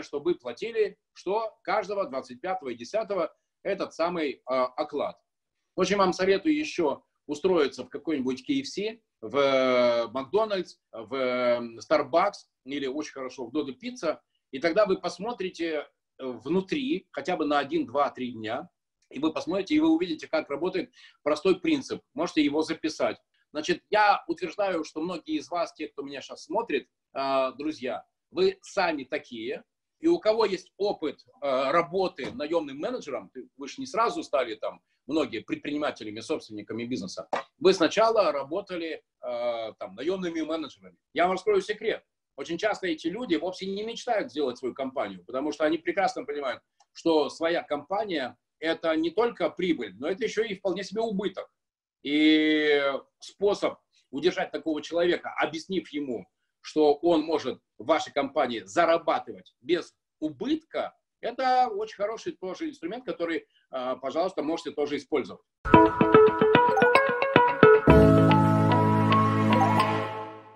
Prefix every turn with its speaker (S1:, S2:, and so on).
S1: чтобы платили, что каждого 25 и 10 этот самый э, оклад. Общем, вам советую еще устроиться в какой-нибудь KFC, в Макдональдс, в Starbucks или очень хорошо в Додо Пицца, и тогда вы посмотрите внутри, хотя бы на 1, 2, 3 дня, и вы посмотрите, и вы увидите, как работает простой принцип. Можете его записать. Значит, я утверждаю, что многие из вас, те, кто меня сейчас смотрит, э, друзья, вы сами такие, и у кого есть опыт э, работы наемным менеджером, вы же не сразу стали там многие предпринимателями, собственниками бизнеса, вы сначала работали э, там наемными менеджерами. Я вам раскрою секрет. Очень часто эти люди вовсе не мечтают сделать свою компанию, потому что они прекрасно понимают, что своя компания – это не только прибыль, но это еще и вполне себе убыток. И способ удержать такого человека, объяснив ему, что он может в вашей компании зарабатывать без убытка, это очень хороший тоже инструмент, который, а, пожалуйста, можете тоже использовать.